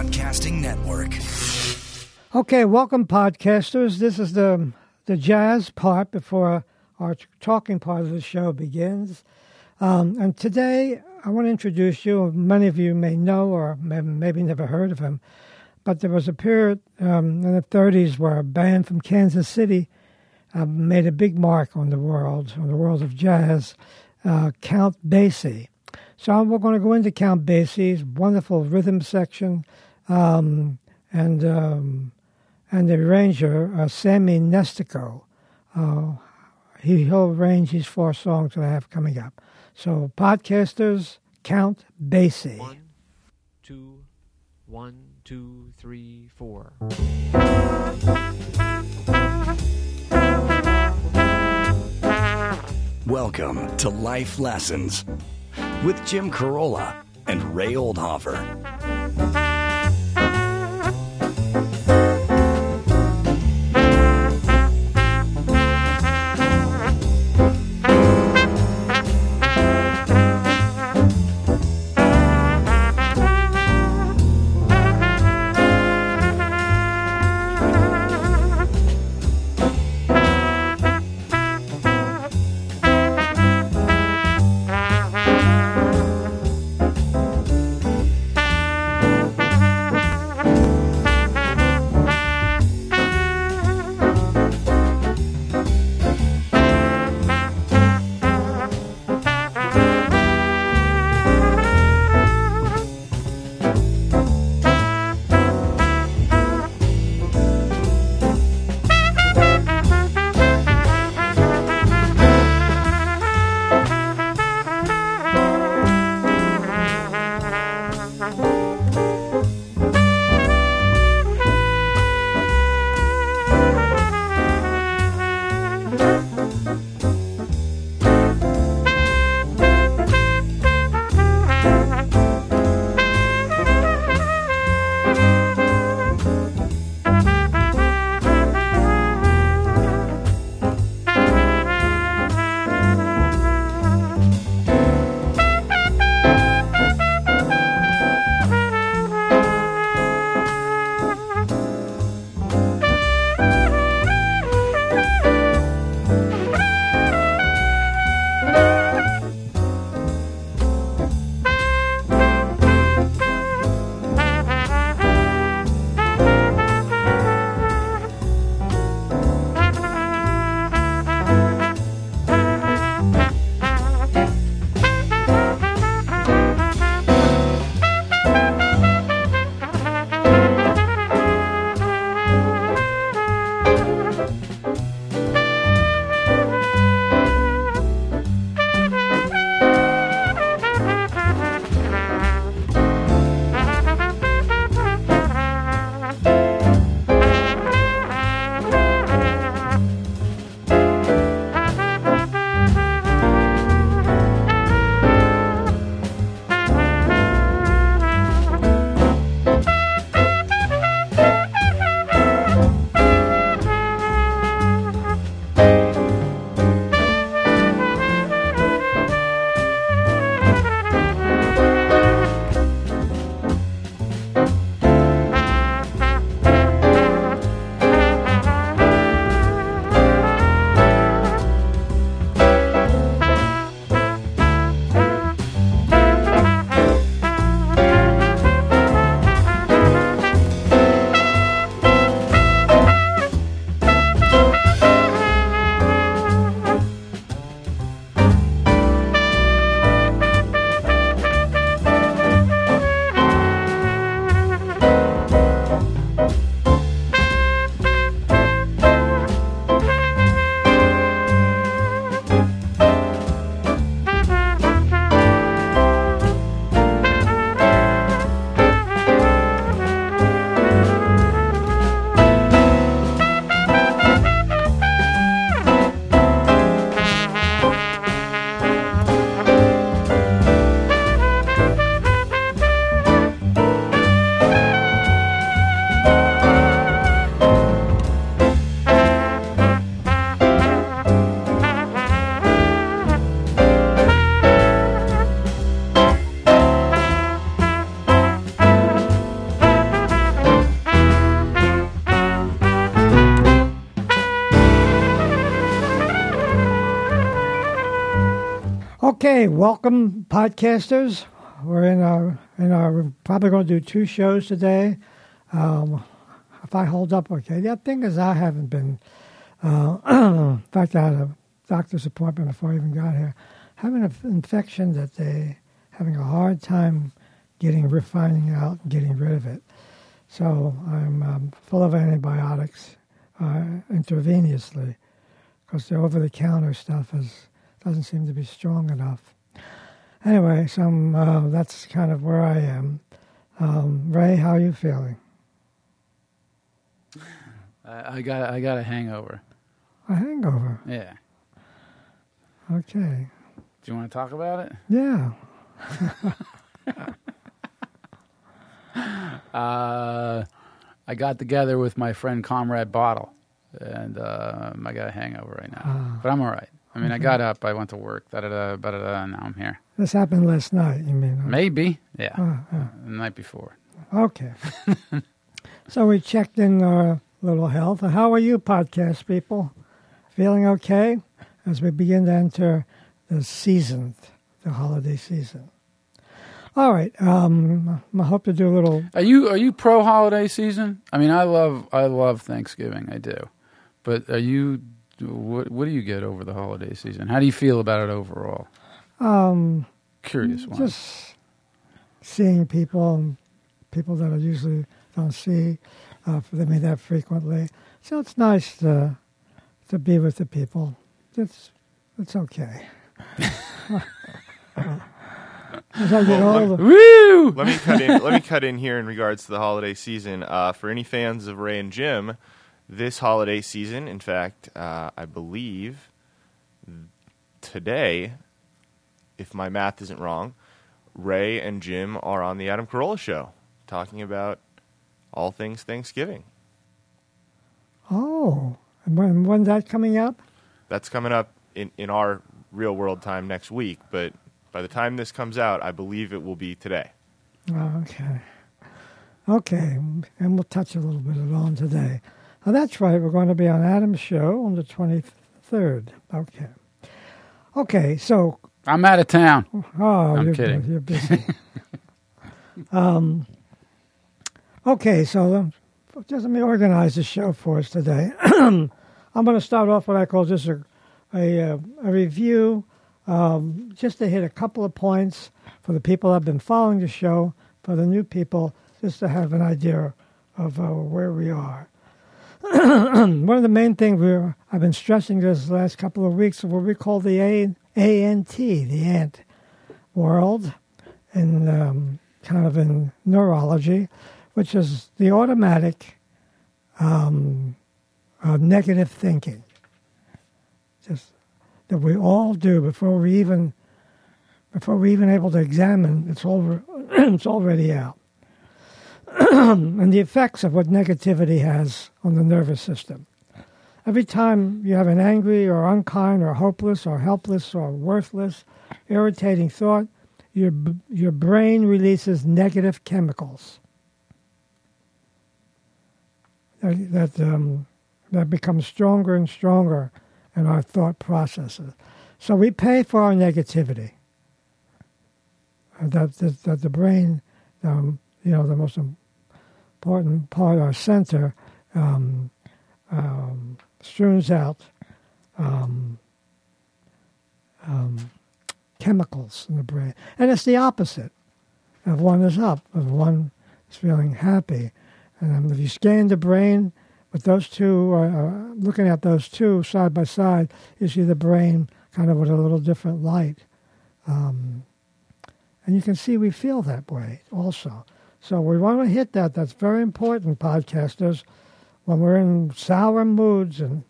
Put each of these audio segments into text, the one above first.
Broadcasting Network. Okay, welcome, podcasters. This is the the jazz part before our talking part of the show begins. Um, and today, I want to introduce you. Many of you may know or maybe never heard of him, but there was a period um, in the 30s where a band from Kansas City uh, made a big mark on the world, on the world of jazz, uh, Count Basie. So we're going to go into Count Basie's wonderful rhythm section, um, and um, and the arranger uh, Sammy Nestico. Uh, he, he'll arrange these four songs that I have coming up. So podcasters, Count Basie. One, two, one, two, three, four. Welcome to Life Lessons with Jim Carolla and Ray Oldhofer. Okay, welcome, podcasters. We're in our in our we're probably going to do two shows today. Um, if I hold up okay, the thing is I haven't been. Uh, in fact, I had a doctor's appointment before I even got here. Having an infection that they having a hard time getting refining out getting rid of it. So I'm um, full of antibiotics uh, intravenously because the over-the-counter stuff is doesn't seem to be strong enough. Anyway, so uh, that's kind of where I am. Um, Ray, how are you feeling? I, I got I got a hangover. A hangover. Yeah. Okay. Do you want to talk about it? Yeah. Uh, I got together with my friend Comrade Bottle, and um, I got a hangover right now. Ah. but I'm all right. I mean, I got up, I went to work, da da da, da da da, and now I'm here. This happened last night. You mean? Maybe, yeah, Ah, ah. the night before. Okay. so we checked in our little health. How are you, podcast people? Feeling okay as we begin to enter the season, the holiday season. All right. Um, I hope to do a little. Are you are you pro holiday season? I mean, I love I love Thanksgiving, I do, but are you? What what do you get over the holiday season? How do you feel about it overall? Um, Curious one. just seeing people, people that I usually don't see, uh, for me that frequently. So it's nice to to be with the people. It's it's okay. As I get Well, let- older, Woo! let me cut in. let me cut in here in regards to the holiday season. Uh, for any fans of Ray and Jim, this holiday season, in fact, uh, I believe today, if my math isn't wrong, Ray and Jim are on the Adam Carolla show, talking about all things Thanksgiving. oh, and when when's that coming up? That's coming up in, in our real world time next week, but by the time this comes out, I believe it will be today. Okay. Okay, and we'll touch a little bit on today. Oh, that's right, we're going to be on Adam's show on the 23rd. Okay. Okay, so, I'm out of town. oh, I'm you're, kidding. you're busy. um, okay, so um, just let me organize the show for us today. I'm going to start off what I call just a, a, uh, a review, um, just to hit a couple of points for the people that have been following the show, for the new people, just to have an idea of uh, where we are. One of the main things we're, I've been stressing this last couple of weeks is what we call the A, ANT, the ant world, in um, kind of in neurology, which is the automatic um, uh, negative thinking. Just that we all do before we even before we even able to examine. It's all it's already out, and the effects of what negativity has on the nervous system. Every time you have an angry or unkind or hopeless or helpless or worthless, irritating thought, your your brain releases negative chemicals that that, um, that become stronger and stronger in our thought processes. So we pay for our negativity. Uh, That that, that the brain, um, you know, the most important part, our center, um, um, strews out um, um, chemicals in the brain, and it's the opposite. If one is up, if one is feeling happy, and um, if you scan the brain with those two, uh, uh, looking at those two side by side, you see the brain kind of with a little different light. Um, and you can see we feel that way also. So we want to hit that. That's very important, podcasters. When we're in sour moods and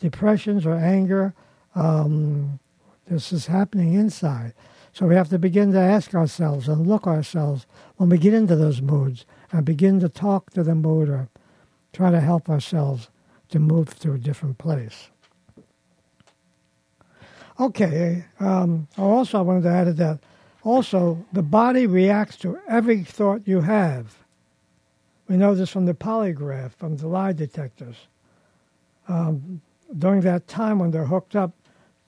depressions or anger, um, this is happening inside. So we have to begin to ask ourselves and look ourselves when we get into those moods and begin to talk to the mood or try to help ourselves to move to a different place. Okay, um, also I wanted to add that also the body reacts to every thought you have. We know this from the polygraph, from the lie detectors. Um, during that time when they're hooked up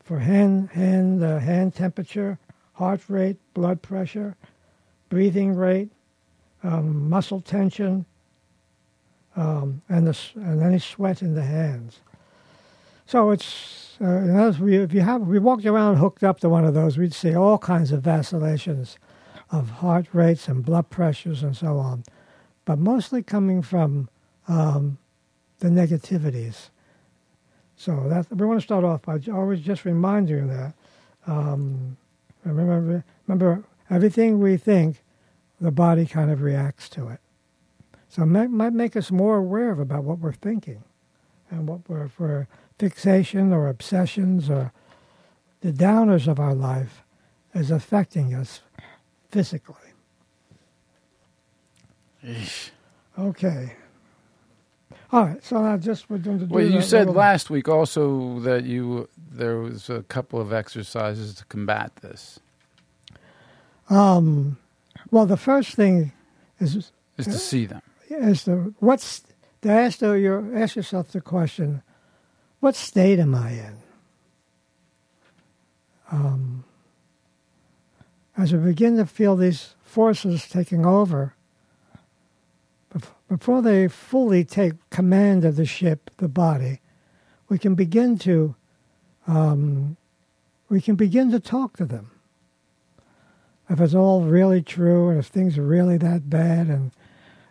for hand hand uh, hand temperature, heart rate, blood pressure, breathing rate, um, muscle tension, um, and the and any sweat in the hands. So it's uh, we, if you have we walked around hooked up to one of those, we'd see all kinds of vacillations of heart rates and blood pressures and so on, but mostly coming from um, the negativities. So that we want to start off by always just reminding you that um, remember remember everything we think, the body kind of reacts to it. So it might, might make us more aware of about what we're thinking and what we're for fixation or obsessions or the downers of our life is affecting us physically. Eesh. Okay. All right, so I just we're going to do Well, you said last week also that you there was a couple of exercises to combat this. Um, well, the first thing is Is to see them. is the what's to ask the, your ask yourself the question, what state am I in? Um, as we begin to feel these forces taking over, before they fully take command of the ship, the body, we can begin to um, we can begin to talk to them. If it's all really true, and if things are really that bad, and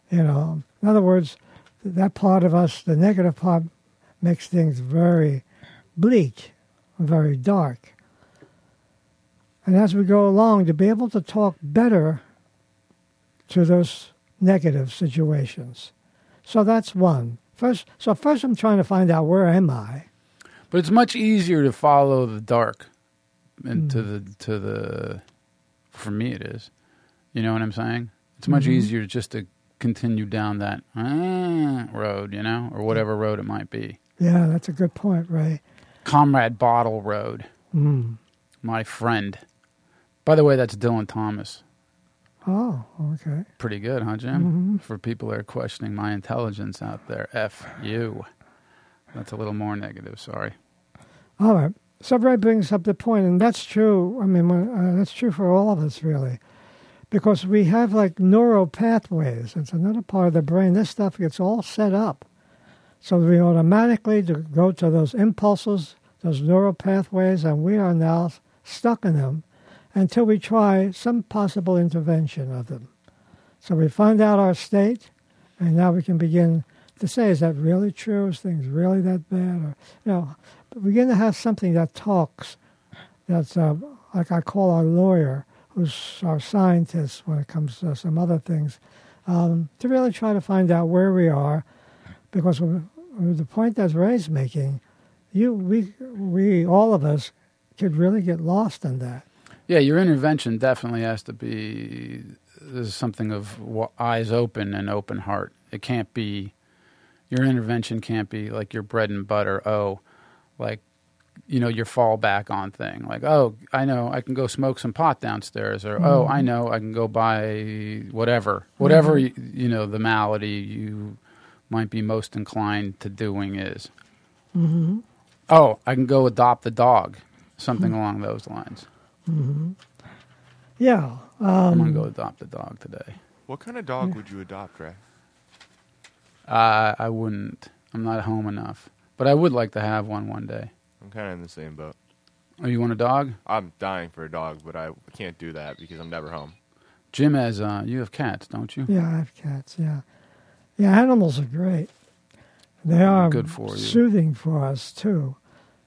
you know, in other words, that part of us, the negative part, makes things very bleak, very dark. And as we go along, to be able to talk better to those negative situations. So that's one. First, so first, I'm trying to find out where am I. But it's much easier to follow the dark into Hmm. the to the for me it is. You know what I'm saying? It's much Mhm. easier just to continue down that ah, road, you know, or whatever road it might be. Yeah, that's a good point, Ray. Comrade Bottle Road, Mm. my friend. By the way, that's Dylan Thomas. Oh, okay. Pretty good, huh, Jim? Mhm. For people that are questioning my intelligence out there, F you. That's a little more negative, sorry. All right. So Ray brings up the point, and that's true. I mean, uh, that's true for all of us, really, because we have like neural pathways. It's another part of the brain. This stuff gets all set up, so we automatically go to those impulses, those neural pathways, and we are now stuck in them until we try some possible intervention of them. So we find out our state, and now we can begin to say, is that really true? Is things really that bad? Or, you know, begin to have something that talks, that's uh, like I call our lawyer, who's our scientist when it comes to some other things, um, to really try to find out where we are, because the point that Ray's making, you, we, we, all of us, could really get lost in that. Yeah, your intervention definitely has to be there's something of eyes open and open heart. It can't be your intervention can't be like your bread and butter. Oh, like you know your fallback on thing. Like oh, I know I can go smoke some pot downstairs, or oh, I mm-hmm. know I can go buy whatever, whatever mm-hmm. you, you know the malady you might be most inclined to doing is. Mm-hmm. Oh, I can go adopt the dog, something along those lines. Mm-hmm. Yeah. I'm gonna Um, go adopt a dog today. What kind of dog would you adopt, Ray? Uh, I wouldn't. I'm not home enough, but I would like to have one one day. I'm kind of in the same boat. Oh, you want a dog? I'm dying for a dog, but I can't do that because I'm never home. Jim has. Uh, you have cats, don't you? Yeah, I have cats. Yeah, yeah. Animals are great. They are Good for you. soothing for us too,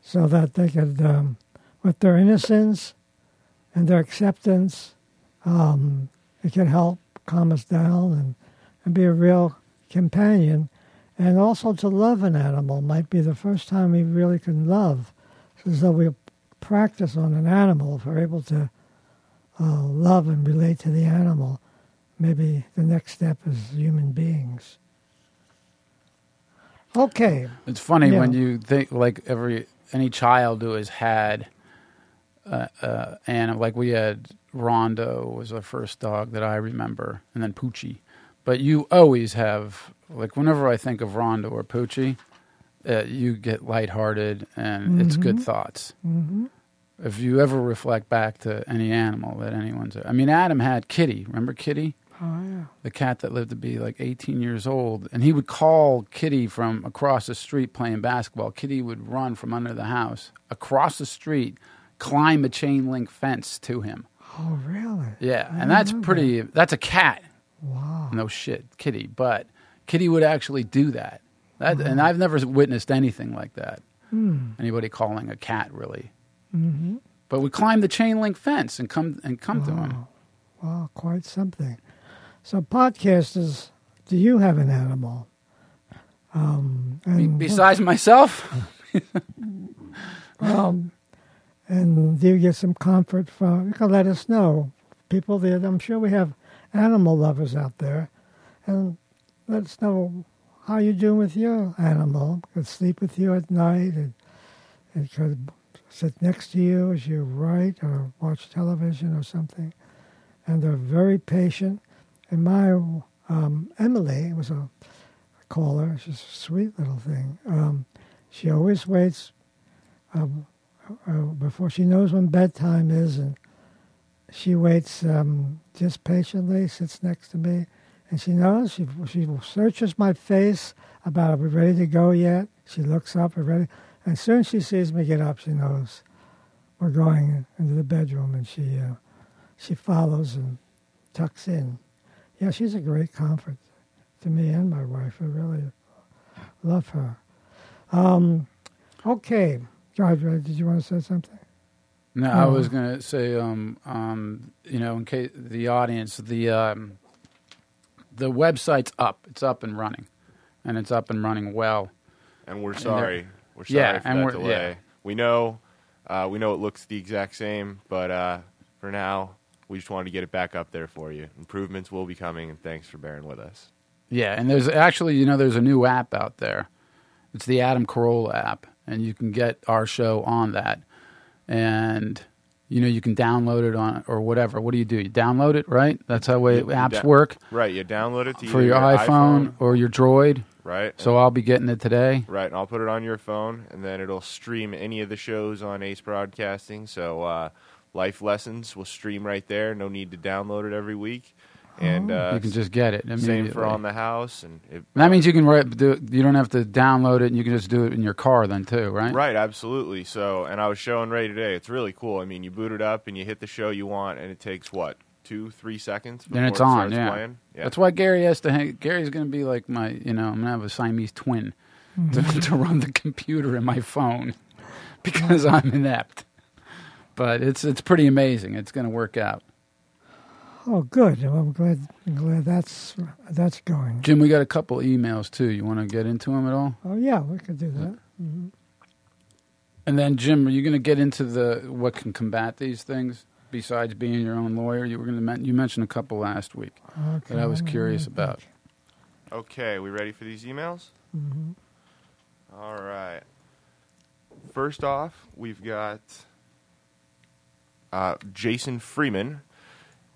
so that they could, um, with their innocence and their acceptance, um, it can help calm us down and, and be a real companion. And also to love an animal might be the first time we really can love. Though we practice on an animal, if we're able to uh, love and relate to the animal, maybe the next step is human beings. Okay. It's funny when you think like every any child who has had, uh, uh, and like we had Rondo was the first dog that I remember, and then Poochie. But you always have like whenever I think of Rondo or Poochie, uh, you get lighthearted and it's good thoughts. hmm if you ever reflect back to any animal that anyone's, I mean, Adam had Kitty. Remember Kitty? Oh yeah. the cat that lived to be like 18 years old, and he would call Kitty from across the street playing basketball. Kitty would run from under the house across the street, climb a chain link fence to him. Oh really? Yeah, I and that's pretty. That's a cat. Wow. No shit, Kitty. But Kitty would actually do that. That, and I've never witnessed anything like that. Hmm. Anybody calling a cat really? Mm-hmm. But we climb the chain link fence and come and come to him. Wow. Wow, quite something. So, podcasters, do you have an animal? Um, and, besides myself, um, and do you get some comfort from? You can let us know. People that I'm sure we have animal lovers out there, and let us know how you're doing with your animal. It could sleep with you at night, and it could sit next to you as you write or watch television or something. And they're very patient. And my um, Emily was a caller. She's a sweet little thing. Um, she always waits um, uh, before she knows when bedtime is, and she waits um, just patiently, sits next to me, and she knows. She she searches my face about are we ready to go yet? She looks up, we're ready, and soon as she sees me get up, she knows we're going into the bedroom, and she uh, she follows and tucks in. Yeah, she's a great comfort to me and my wife. I really love her. Um, okay, George, did you want to say something? No, I was gonna say, um, um, you know, in case the audience, the um, the website's up. It's up and running, and it's up and running well. And we're they're- sorry. We're sorry Yeah, for and that we're- delay. yeah. We know, uh, we know it looks the exact same, but uh, for now, we just wanted to get it back up there for you. Improvements will be coming, and thanks for bearing with us. Yeah, and there's actually, you know, there's a new app out there. It's the Adam Carolla app, and you can get our show on that, and you know you can download it on or whatever. What do you do? You download it, right? That's how way apps da- work Right, you download it to for either your iPhone, or your Droid. right? So I'll be getting it today. Right, and I'll put it on your phone, and then it'll stream any of the shows on Ace Broadcasting. So, uh, Life Lessons will stream right there. No need to download it every week. And uh, Oh, you can just get it same for on the house, and it, that means you can write, do, you don't have to download it, and you can just do it in your car then too, right? Right, absolutely. So, and I was showing Ray today. It's really cool. I mean, you boot it up and you hit the show you want, and it takes what two, three seconds. Then it's it on. Yeah. yeah. That's why Gary has to. Hang, Gary's going to be like my. You know, I'm going to have a Siamese twin to, to run the computer in my phone because I'm inept. But it's it's pretty amazing. It's going to work out. Oh, good. Well, I'm glad. I'm glad that's that's going. Jim, we got a couple emails too. You want to get into them at all? Oh, yeah, we could do that. hmm And then, Jim, are you going to get into the what can combat these things besides being your own lawyer? You were going to men- you mentioned a couple last week Okay. that I was curious read about. Okay, we ready for these emails? Mm-hmm. All right. First off, we've got uh, Jason Freeman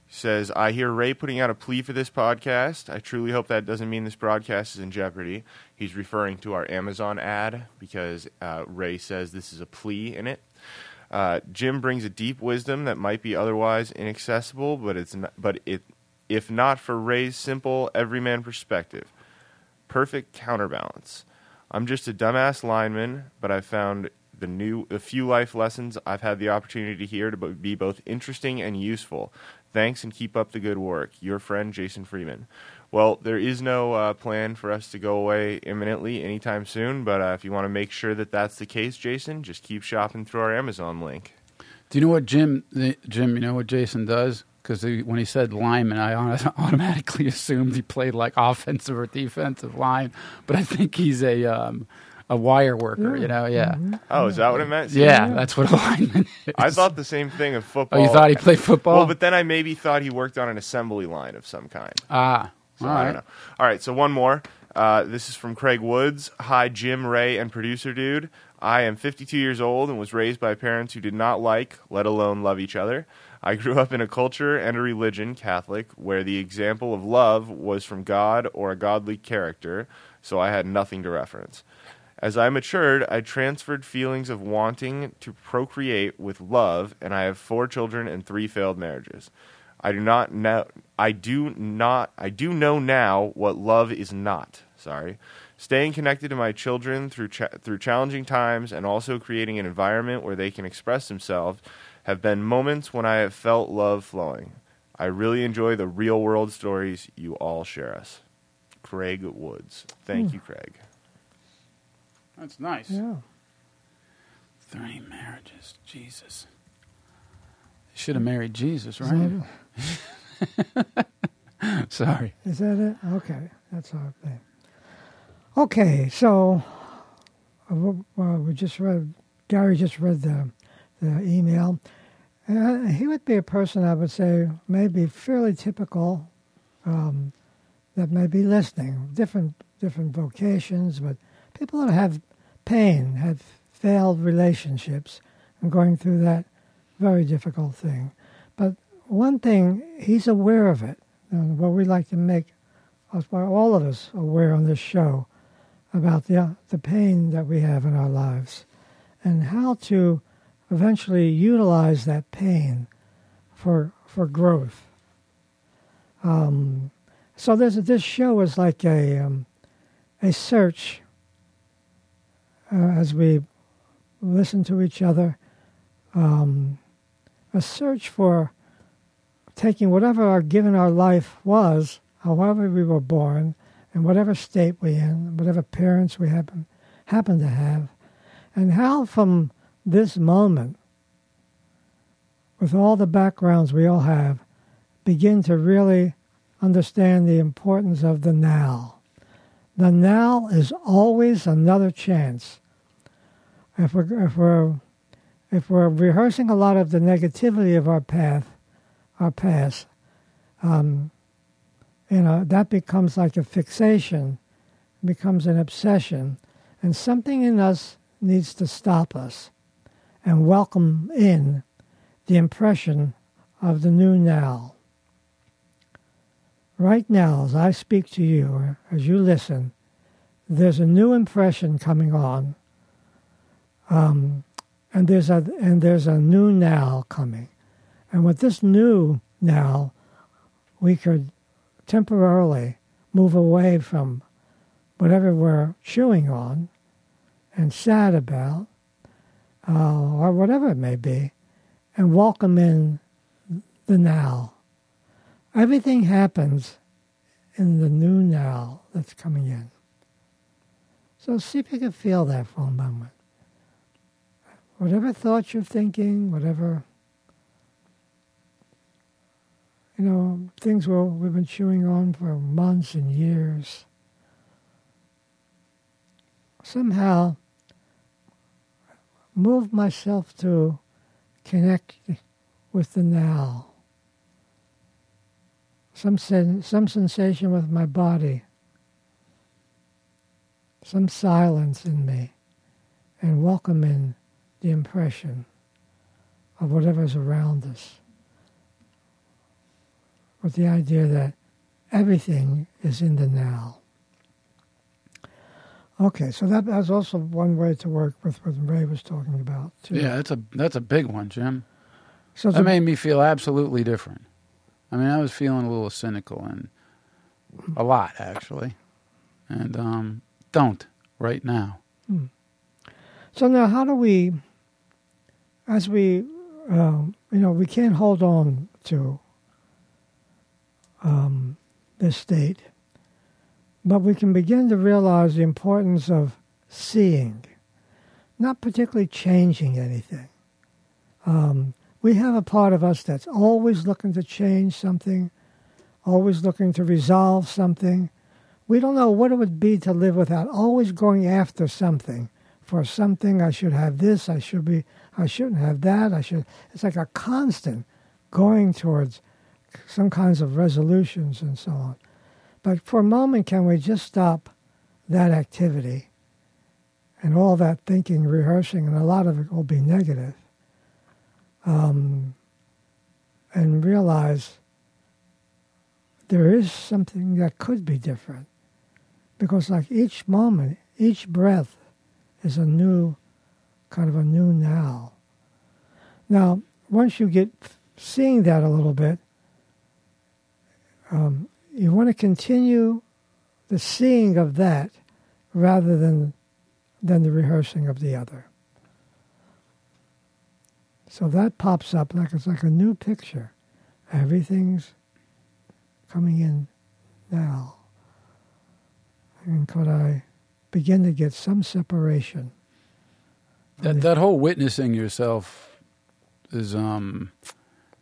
says, "I hear Ray putting out a plea for this podcast. I truly hope that doesn't mean this broadcast is in jeopardy." He's referring to our Amazon ad because uh, Ray says this is a plea in it. Uh, Jim brings a deep wisdom that might be otherwise inaccessible, but it's not, but it if not for Ray's simple everyman perspective, perfect counterbalance. I'm just a dumbass lineman, but I've found the new the few life lessons I've had the opportunity to hear to be both interesting and useful. Thanks and keep up the good work. Your friend Jason Freeman. Well, there is no uh, plan for us to go away imminently anytime soon, but uh, if you want to make sure that that's the case, Jason, just keep shopping through our Amazon link. Do you know what Jim? Jim, you know what Jason does? Because when he said lineman, I automatically assumed he played like offensive or defensive line, but I think he's a um, a wire worker. You know, yeah, Oh, is that what it meant? yeah, that's what a lineman is. I thought the same thing of football. Oh, you thought he played football? Well, but then I maybe thought he worked on an assembly line of some kind. ah, So all I right. don't know. All right, so one more. Uh, this is from Craig Woods. Hi, Jim, Ray, and producer dude. I am 52 years old and was raised by parents who did not like, let alone love each other. I grew up in a culture and a religion, Catholic, where the example of love was from God or a godly character, so I had nothing to reference. As I matured, I transferred feelings of wanting to procreate with love, and I have four children and three failed marriages. I do not know. I do not. I do know now what love is not. Sorry, staying connected to my children through cha- through challenging times, and also creating an environment where they can express themselves, have been moments when I have felt love flowing. I really enjoy the real world stories you all share us. Craig Woods. Thank hmm. you, Craig. That's nice. Yeah. Three marriages. Jesus. You should have married Jesus, right? Sorry. is that it? Okay, that's our thing. Okay, so uh, we just read. Gary just read the the email. Uh, he would be a person I would say maybe fairly typical um, that may be listening. Different different vocations, but people that have pain, have failed relationships, and going through that very difficult thing. But one thing, he's aware of it. And what we like to make all of us aware on this show about the, the pain that we have in our lives and how to eventually utilize that pain for, for growth. Um, so there's, this show is like a, um, a search uh, as we listen to each other, um, a search for taking whatever our given our life was, however we were born, and whatever state we in, whatever parents we happen happen to have, and how from this moment, with all the backgrounds we all have, begin to really understand the importance of the now. The now is always another chance. If we're, if we're, if we're rehearsing a lot of the negativity of our path, our past, um, you know, that becomes like a fixation, becomes an obsession, and something in us needs to stop us and welcome in the impression of the new now. Right now, as I speak to you, as you listen, there's a new impression coming on, um, and there's a and there's a new now coming, and with this new now, we could temporarily move away from whatever we're chewing on and sad about, uh, or whatever it may be, and welcome in the now. Everything happens in the new now that's coming in. So see if you can feel that for a moment. Whatever thoughts you're thinking, whatever, you know, things we we've been chewing on for months and years, somehow move myself to connect with the now. Some, sen- some sensation with my body, some silence in me, and welcome in the impression of whatever's around us. With the idea that everything is in the now. Okay, so that was also one way to work with what Ray was talking about too. Yeah, that's a that's a big one, Jim. So That made me feel absolutely different. I mean, I was feeling a little cynical and a lot actually, and um, don't right now. So now, how do we, as we, um, you know, we can't hold on to um, this state, but we can begin to realize the importance of seeing, not particularly changing anything. Um, we have a part of us that's always looking to change something, always looking to resolve something. We don't know what it would be to live without always going after something for something. I should have this. I should be. I shouldn't have that. I should. It's like a constant going towards some kinds of resolutions and so on. But for a moment, can we just stop that activity and all that thinking, rehearsing, and a lot of it will be negative, um, and realize there is something that could be different. Because, like each moment, each breath is a new, kind of a new now. Now, once you get seeing that a little bit, um, you want to continue the seeing of that rather than than the rehearsing of the other. So that pops up like it's like a new picture. Everything's coming in now. And could I begin to get some separation? That that whole witnessing yourself is um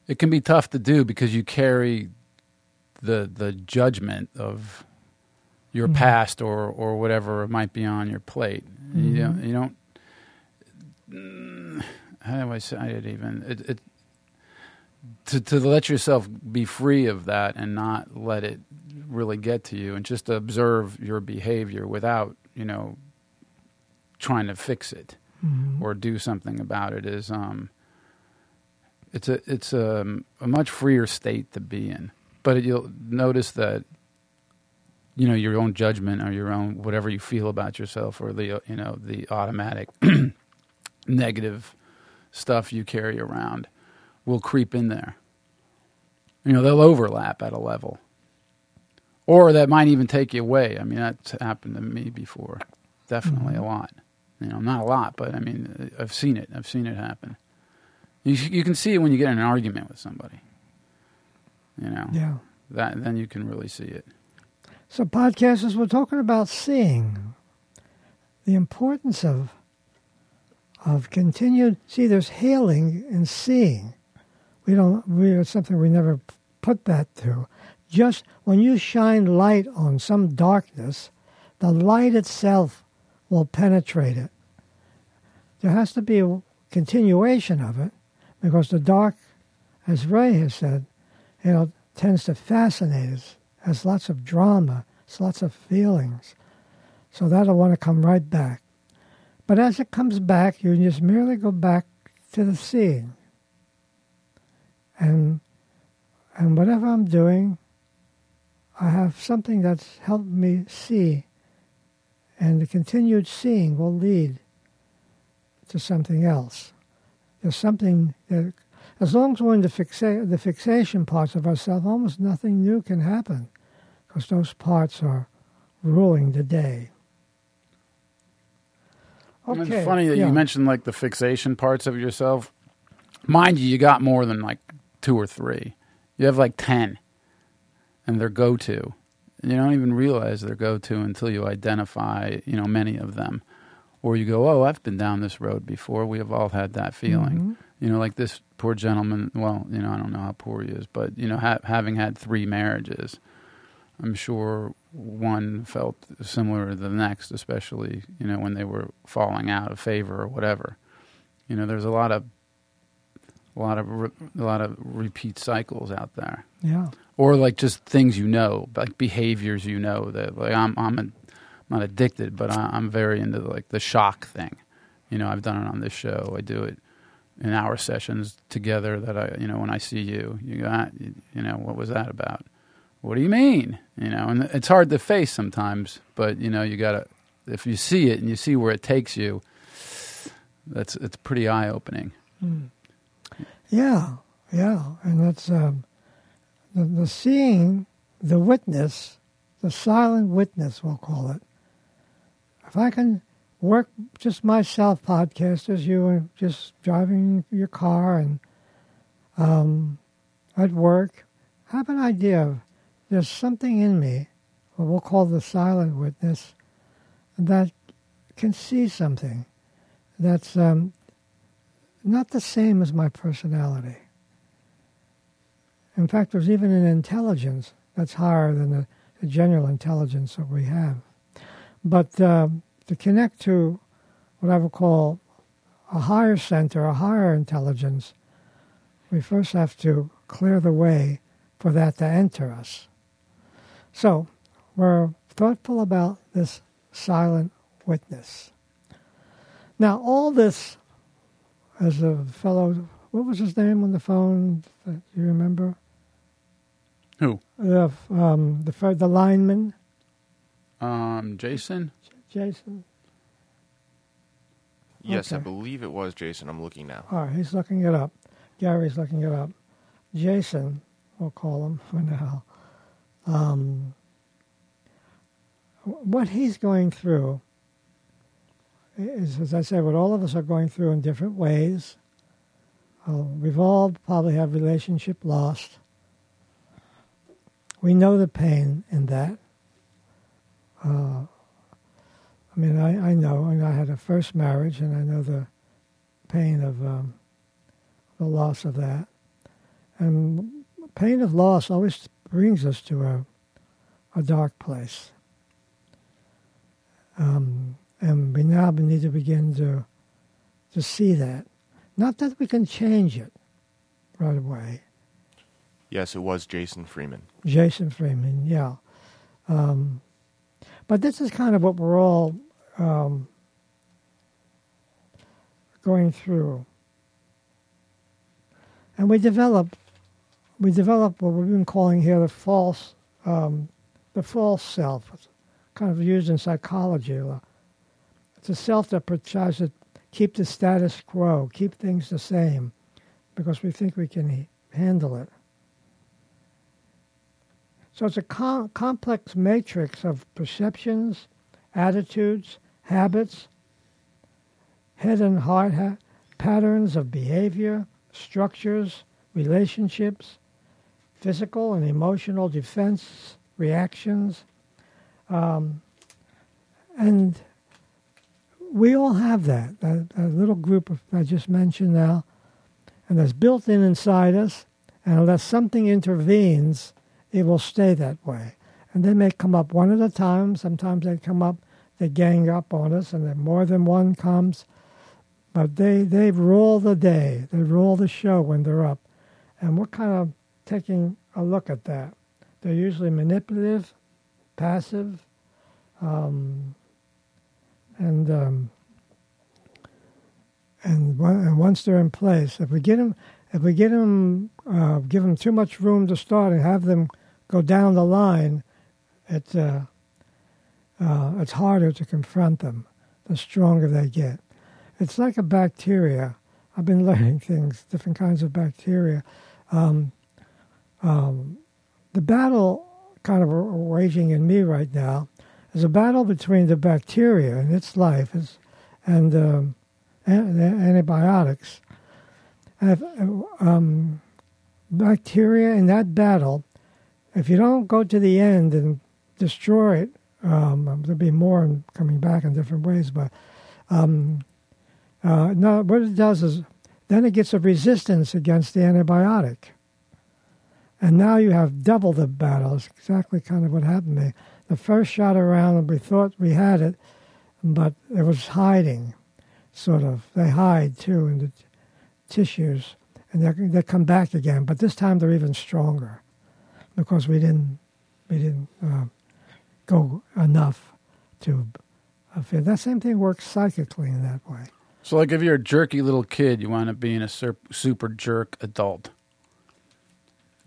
it can be tough to do because you carry the the judgment of your Mhm. past or or whatever might be on your plate. You don't you don't mm, how do I say it even it, it to to let yourself be free of that and not let it really get to you and just observe your behavior without, you know, trying to fix it Mhm. or do something about it is um it's a it's a, a much freer state to be in. But you'll notice that you know your own judgment or your own whatever you feel about yourself or the you know the automatic negative stuff you carry around will creep in there. You know they'll overlap at a level. Or that might even take you away. I mean that's happened to me before. Definitely a lot you know not a lot but i mean i've seen it i've seen it happen you, you can see it when you get in an argument with somebody you know Yeah. that then you can really see it So, podcasters, we're talking about seeing the importance of of continued. See, there's healing in seeing. We don't. We it's something we never put that to. Just when you shine light on some darkness, the light itself will penetrate it. There has to be a continuation of it because the dark, as Ray has said, you know, tends to fascinate us, has lots of drama, has lots of feelings. So that'll want to come right back. But as it comes back, you just merely go back to the seeing. And and whatever I'm doing, I have something that's helped me see. And the continued seeing will lead to something else. There's something that as long as we're in the, fixa- the fixation parts of ourselves, almost nothing new can happen because those parts are ruling the day. Mean, it's funny that you mentioned like the fixation parts of yourself. Mind you, you got more than like two or three. You have like ten, and they're go to. And you don't even realize they're go to until you identify, you know, many of them, or you go, "Oh, I've been down this road before." We have all had that feeling. Mhm. You know, like this poor gentleman. Well, you know, I don't know how poor he is, but you know, ha- having had three marriages, I'm sure one felt similar to the next, especially you know when they were falling out of favor or whatever. You know, there's a lot of a lot of re- a lot of repeat cycles out there, Yeah. or like just things you know, like behaviors you know that like I'm I'm a, not addicted, but I, I'm very into like the shock thing. You know, I've done it on this show. I do it in our sessions together. That I, you know, when I see you, you got, ah, you, you know, what was that about? What do you mean? You know, and it's hard to face sometimes, but you know, you gotta. If you see it and you see where it takes you, that's it's pretty eye opening. Hmm. Yeah, yeah, and that's um, the, the seeing, the witness, the silent witness, we'll call it. If I can work just myself, podcasters, you are just driving your car and um, at work, have an idea of there's something in me, what we'll call the silent witness, that can see something that's um, not the same as my personality. In fact, there's even an intelligence that's higher than the, the general intelligence that we have. But um, to connect to what I would call a higher center, a higher intelligence, we first have to clear the way for that to enter us. So, we're thoughtful about this silent witness. Now, all this as a fellow. What was his name on the phone? Do you remember? Who? The um, the the lineman, Um, Jason. Jason. Yes, I believe it was Jason. I'm looking now. All right, he's looking it up. Gary's looking it up. Jason, we'll call him for now. Um, what he's going through is, as I said, what all of us are going through in different ways. Uh, we've all probably had relationship lost. We know the pain in that. Uh, I mean, I, I know, and I had a first marriage, and I know the pain of um, the loss of that. And pain of loss always brings us to a, a dark place. Um, and we now need to begin to, to see that. Not that we can change it right away. Yes, it was Jason Freeman. Jason Freeman, yeah. Um, but this is kind of what we're all um, going through. And we develop, we develop what we've been calling here the false, um, the false self. It's kind of used in psychology a a self that tries to keep the status quo, keep things the same, because we think we can handle it. So it's a com- complex matrix of perceptions, attitudes, habits, head and heart ha- patterns of behavior, structures, relationships, physical and emotional defense reactions. Um, and we all have that, that, that little group of, I just mentioned now, and that's built in inside us. And unless something intervenes, it will stay that way. And they may come up one at a time. Sometimes they come up, they gang up on us, and then more than one comes. But they, they rule the day, they rule the show when they're up. And we're kind of taking a look at that. They're usually manipulative, passive, um, and um, and, and once they're in place, if we get them, if we get them, uh, give them too much room to start and have them go down the line, it's uh, uh, it's harder to confront them. The stronger they get, it's like a bacteria. I've been learning things, different kinds of bacteria. Um, um, the battle kind of raging in me right now is a battle between the bacteria and its life and um, the antibiotics. If, um, bacteria in that battle, if you don't go to the end and destroy it, um, there'll be more coming back in different ways. But um, uh, no, what it does is then it gets a resistance against the antibiotic. And now you have double the battle. It's exactly kind of what happened to me. The first shot around, and we thought we had it, but it was hiding, sort of. They hide too in the t- tissues, and they they come back again. But this time they're even stronger because we didn't we didn't uh, go enough to. Uh, feel. That same thing works psychically in that way. So, like, if you're a jerky little kid, you wind up being a sur- super jerk adult.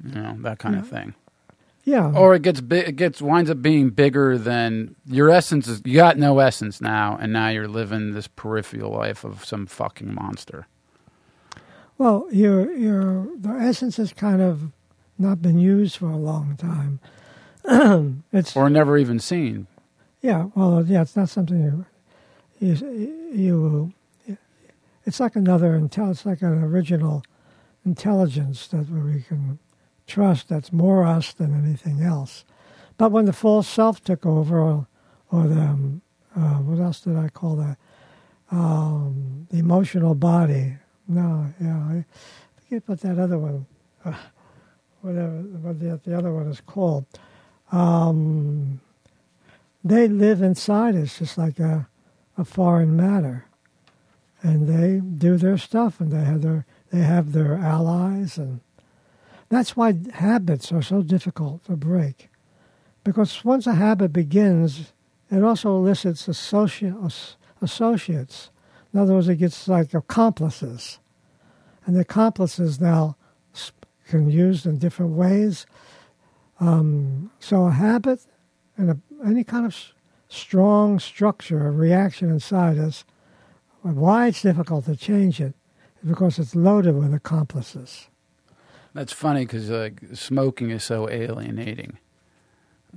You know that kind of thing. Yeah. Or it gets big. It gets winds up being bigger than your essence is. You got no essence now, and now you're living this peripheral life of some fucking monster. Well, your your the essence has kind of not been used for a long time. it's or never even seen. yeah. Well, uh, yeah. It's not something you you you. It's like another intel. It's like an original intelligence that we can trust. That's more us than anything else. But when the false self took over, or, or the um, uh, what else did I call that? Um, the emotional body. No, yeah, I forget what that other one, uh, whatever what the, the other one is called. Um, they live inside us just like a, a foreign matter, and they do their stuff, and they have their they have their allies, and that's why habits are so difficult to break, because once a habit begins, it also elicits associate, associates. In other words, it gets like accomplices. And the accomplices now can be used in different ways. Um, so a habit and a, any kind of strong structure, a reaction inside us, why it's difficult to change it is because it's loaded with accomplices. That's funny because like smoking is so alienating.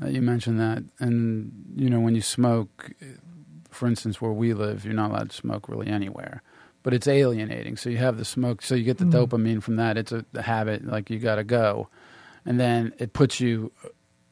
Uh, you mentioned that, and you know when you smoke, for instance, where we live, you're not allowed to smoke really anywhere, but it's alienating. So you have the smoke, so you get the Mm. dopamine from that. It's a, a habit, like you got to go, and then it puts you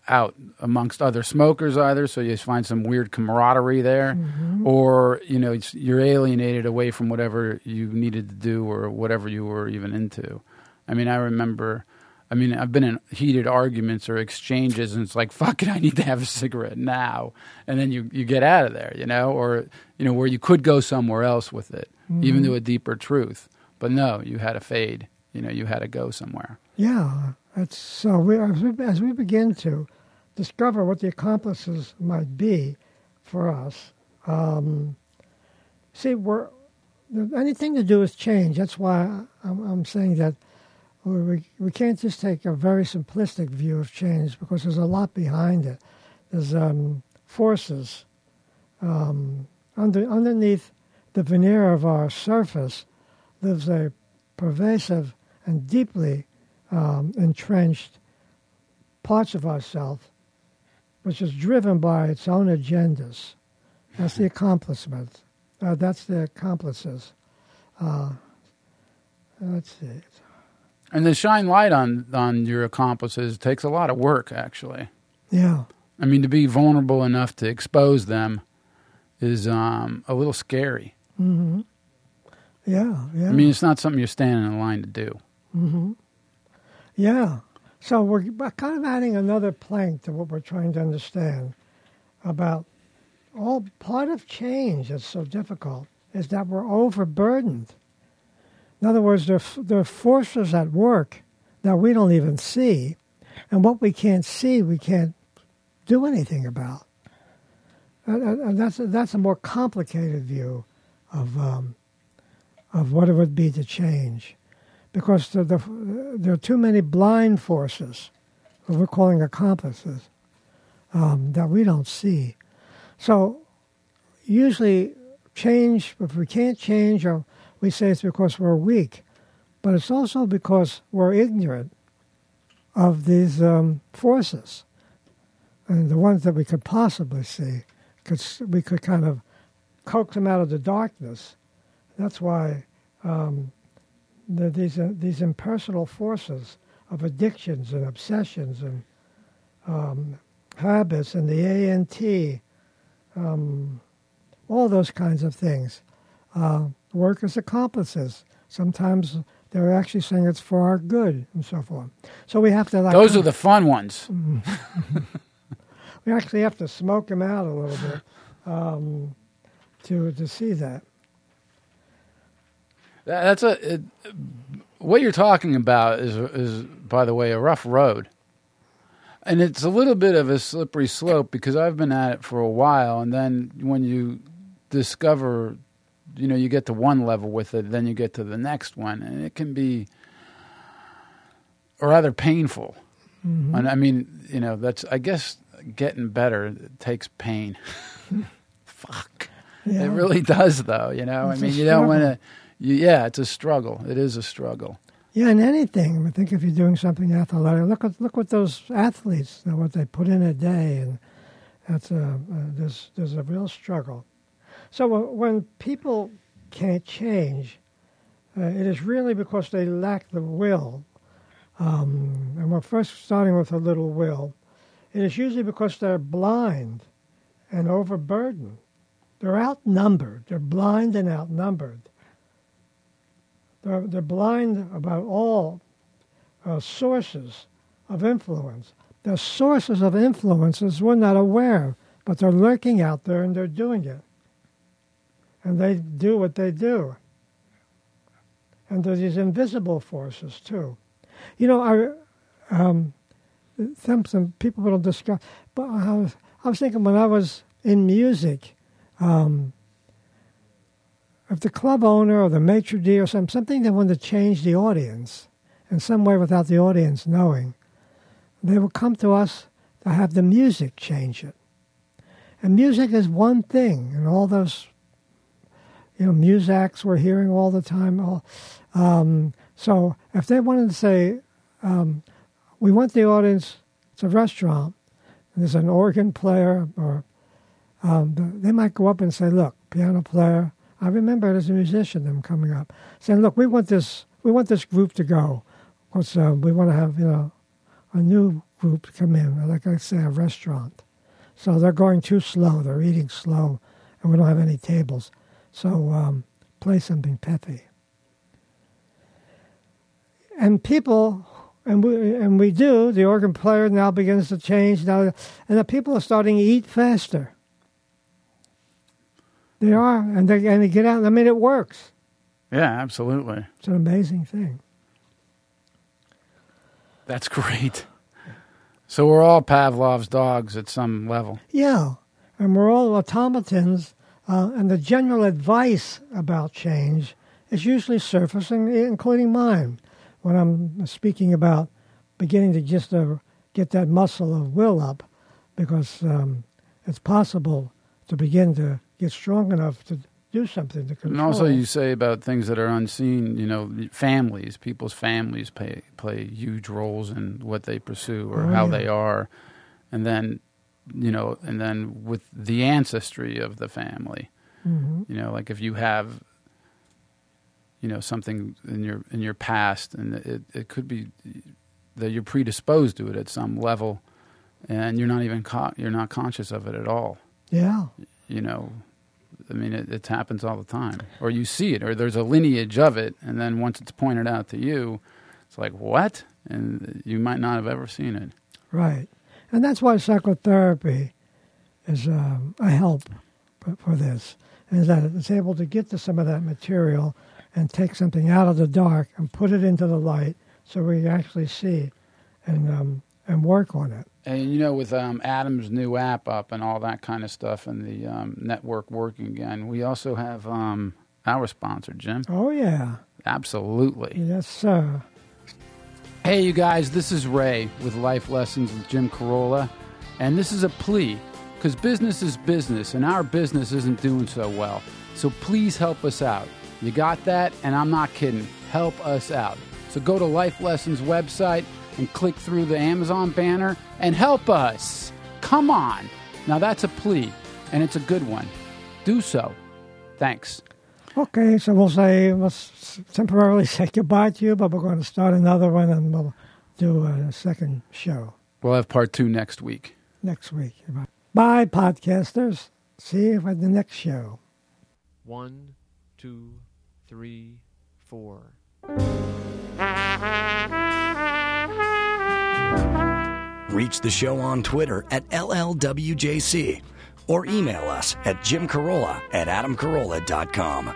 out amongst other smokers either. So you find some weird camaraderie there, or you know it's, you're alienated away from whatever you needed to do or whatever you were even into. I mean, I remember. I mean, I've been in heated arguments or exchanges, and it's like, "Fuck it, I need to have a cigarette now," and then you you get out of there, you know, or you know where you could go somewhere else with it, even to a deeper truth. But no, you had to fade. You know, you had to go somewhere. Yeah, that's so. We, as, we, as we begin to discover what the accomplices might be for us, um, see, we're anything to do with change. That's why I'm, I'm saying that we, we can't just take a very simplistic view of change because there's a lot behind it. There's um, forces um, under underneath the veneer of our surface lives a pervasive and deeply um, entrenched parts of ourselves, which is driven by its own agendas. That's the accomplishment. Uh, that's the accomplices. Uh, let's see. And to shine light on on your accomplices takes a lot of work, actually. Yeah, I mean, to be vulnerable enough to expose them is um, a little scary. Mm-hmm. yeah, yeah. I mean, it's not something you're standing in line to do. Mm-hmm. Yeah. So we're we're kind of adding another plank to what we're trying to understand about all part of change that's so difficult is that we're overburdened. In other words, there, there are forces at work that we don't even see, and what we can't see, we can't do anything about. And, and- and that's a, that's a more complicated view of um, of what it would be to change because the, the, there are too many blind forces, what we're calling accomplices, um, that we don't see. So usually change, if we can't change, or we say it's because we're weak, but it's also because we're ignorant of these um, forces. And the ones that we could possibly see, could, we could kind of coax them out of the darkness. That's why um, the, these uh, these impersonal forces of addictions and obsessions and um, habits and the ANT, um, all those kinds of things, uh, work as accomplices. Sometimes they're actually saying it's for our good and so forth. So we have to like Those are the fun ones. we actually have to smoke them out a little bit um, to to see that. That- That's a it, what you're talking about is is by the way a rough road, and it's a little bit of a slippery slope because I've been at it for a while, and then when you discover, you know, you get to one level with it, then you get to the next one, and it can be rather painful. And I mean, you know, that's I guess getting better takes pain. Fuck. Yeah. It really does, though. You know, It's I mean, you don't want to. Yeah, it's a struggle. It is a struggle. Yeah, in anything. I think if you're doing something athletic. Look at look what those athletes, know, what they put in a day, and that's a uh, there's there's a real struggle. So when people can't change, uh, it is really because they lack the will. Um, and we're first starting with a little will. It is usually because they're blind and overburdened. They're outnumbered. They're blind and outnumbered. They're, they're blind about all uh, sources of influence. The sources of influences we're not aware of, but they're lurking out there and they're doing it. And they do what they do. And there's these invisible forces too. You know, I, um, some, some people will discuss, but I was, I was thinking when I was in music, um, if the club owner or the maitre d' or some, something that wanted to change the audience in some way without the audience knowing, they would come to us to have the music change it. And music is one thing, and all those you know, Muzaks we're hearing all the time. Um, so if they wanted to say, um, we want the audience, it's a restaurant, there's an organ player, or um, they might go up and say, look, piano player. I remember as a musician, them coming up, saying, look, we want this, we want this group to go. Of course, uh, we want to have, you know, a new group come in, like I say, a restaurant. So they're going too slow. They're eating slow, and we don't have any tables. So um, play something peppy. And people, and we and we do. The organ player now begins to change now, and the people are starting to eat faster. They are, and they and they get out. I mean, it works. Yeah, absolutely. It's an amazing thing. That's great. So we're all Pavlov's dogs at some level. Yeah, and we're all automatons, uh, and the general advice about change is usually surfacing, including mine, when I'm speaking about beginning to just uh, get that muscle of will up, because um, it's possible to begin to get strong enough to do something to control. And also, you say about things that are unseen. You know, families, people's families play play huge roles in what they pursue or Oh, how yeah. they are, and then, you know, and then with the ancestry of the family. Mhm. You know, like if you have, you know, something in your in your past, and it it could be that you're predisposed to it at some level, and you're not even co- you're not conscious of it at all Yeah, you know i mean it, it happens all the time or you see it or there's a lineage of it and then once it's pointed out to you it's like what and you might not have ever seen it right. And that's why psychotherapy is um, a help for, for this, is that it's able to get to some of that material and take something out of the dark and put it into the light, so we actually see and um, and work on it. and you know with um, adam's new app up and all that kind of stuff and the um, network working again we also have um, our sponsor jim Oh yeah, absolutely yes sir. Hey, you guys, this is Ray with Life Lessons with Jim Carolla, and this is a plea because business is business, and our business isn't doing so well. So please help us out. You got that? And I'm not kidding. Help us out. So go to Life Lessons website and click through the Amazon banner and help us. Come on. Now that's a plea, and it's a good one. Do so. Thanks. Okay, so we'll say we'll temporarily say goodbye to you, but we're going to start another one, and we'll do a second show We'll have part two next week. next week. Bye, podcasters. See you at the next show. One, two, three, four. Reach the show on Twitter at LLWJC or email us at jimcarolla at adamcarolla.com.